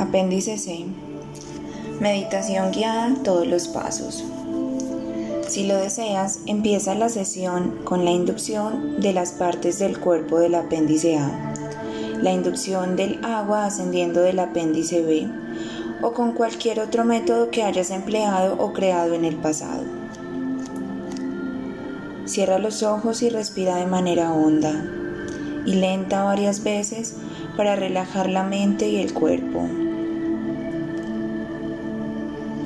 Apéndice C. Meditación guiada todos los pasos. Si lo deseas, empieza la sesión con la inducción de las partes del cuerpo del apéndice A, la inducción del agua ascendiendo del apéndice B o con cualquier otro método que hayas empleado o creado en el pasado. Cierra los ojos y respira de manera honda y lenta varias veces para relajar la mente y el cuerpo.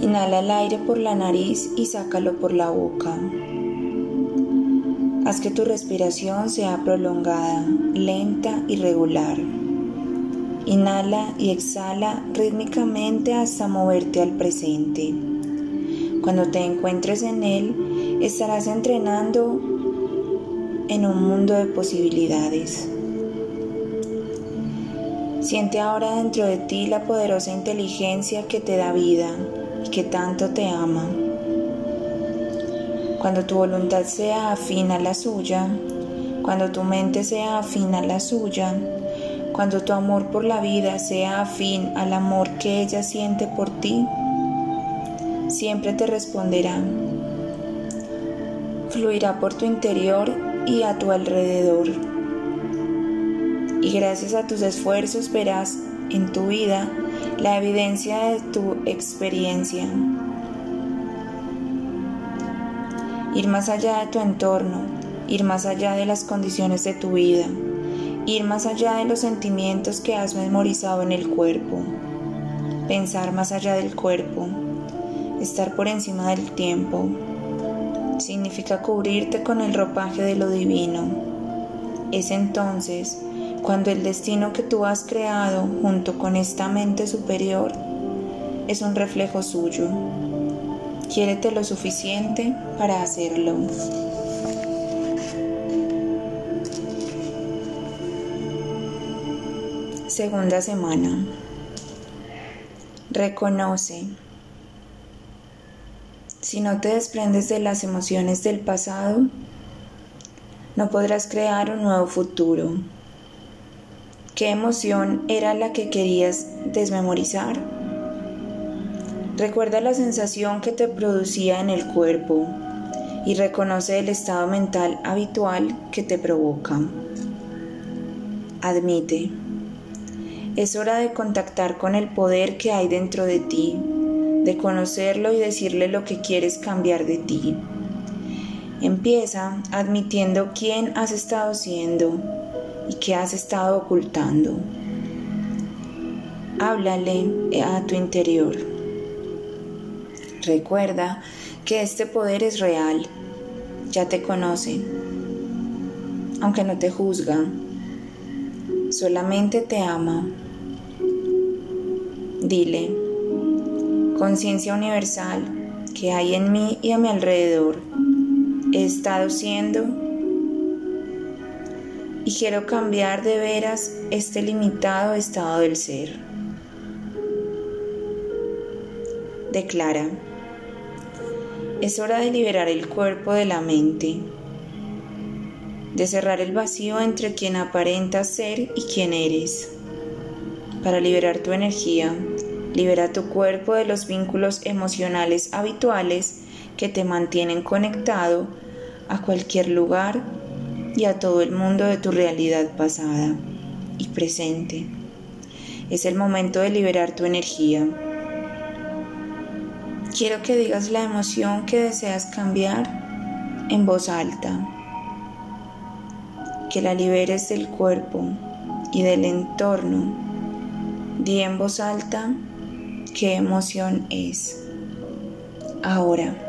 Inhala el aire por la nariz y sácalo por la boca. Haz que tu respiración sea prolongada, lenta y regular. Inhala y exhala rítmicamente hasta moverte al presente. Cuando te encuentres en él, estarás entrenando en un mundo de posibilidades. Siente ahora dentro de ti la poderosa inteligencia que te da vida y que tanto te ama. Cuando tu voluntad sea afín a la suya, cuando tu mente sea afín a la suya, cuando tu amor por la vida sea afín al amor que ella siente por ti, siempre te responderá. Fluirá por tu interior y a tu alrededor. Y gracias a tus esfuerzos verás en tu vida la evidencia de tu experiencia. Ir más allá de tu entorno, ir más allá de las condiciones de tu vida, ir más allá de los sentimientos que has memorizado en el cuerpo, pensar más allá del cuerpo, estar por encima del tiempo. Significa cubrirte con el ropaje de lo divino. Es entonces cuando el destino que tú has creado junto con esta mente superior es un reflejo suyo. Quiérete lo suficiente para hacerlo. Segunda semana. Reconoce. Si no te desprendes de las emociones del pasado, no podrás crear un nuevo futuro. ¿Qué emoción era la que querías desmemorizar? Recuerda la sensación que te producía en el cuerpo y reconoce el estado mental habitual que te provoca. Admite. Es hora de contactar con el poder que hay dentro de ti, de conocerlo y decirle lo que quieres cambiar de ti. Empieza admitiendo quién has estado siendo y qué has estado ocultando. Háblale a tu interior. Recuerda que este poder es real, ya te conoce, aunque no te juzga, solamente te ama. Dile, conciencia universal que hay en mí y a mi alrededor, he estado siendo y quiero cambiar de veras este limitado estado del ser. Declara, es hora de liberar el cuerpo de la mente, de cerrar el vacío entre quien aparentas ser y quien eres. Para liberar tu energía, libera tu cuerpo de los vínculos emocionales habituales que te mantienen conectado a cualquier lugar y a todo el mundo de tu realidad pasada y presente. Es el momento de liberar tu energía. Quiero que digas la emoción que deseas cambiar en voz alta. Que la liberes del cuerpo y del entorno. Di en voz alta qué emoción es. Ahora.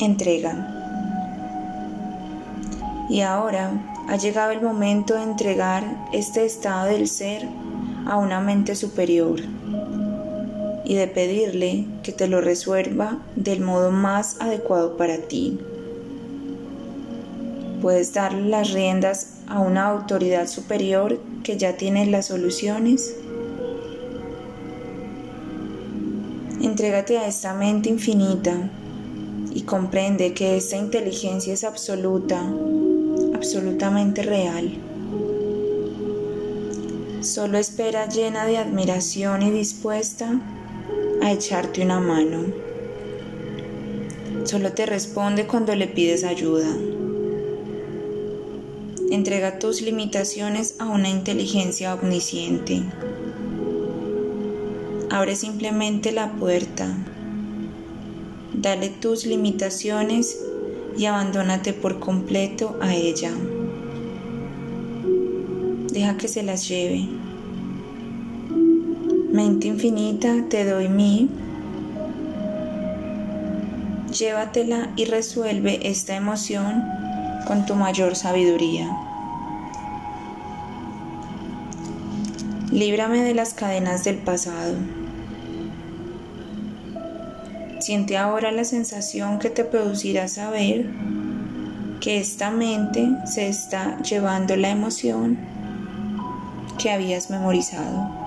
Entrega. Y ahora ha llegado el momento de entregar este estado del ser a una mente superior y de pedirle que te lo resuelva del modo más adecuado para ti. Puedes darle las riendas a una autoridad superior que ya tiene las soluciones. Entrégate a esta mente infinita y comprende que esta inteligencia es absoluta absolutamente real. Solo espera llena de admiración y dispuesta a echarte una mano. Solo te responde cuando le pides ayuda. Entrega tus limitaciones a una inteligencia omnisciente. Abre simplemente la puerta. Dale tus limitaciones y abandónate por completo a ella. Deja que se las lleve. Mente infinita, te doy mi. Llévatela y resuelve esta emoción con tu mayor sabiduría. Líbrame de las cadenas del pasado. Siente ahora la sensación que te producirá saber que esta mente se está llevando la emoción que habías memorizado.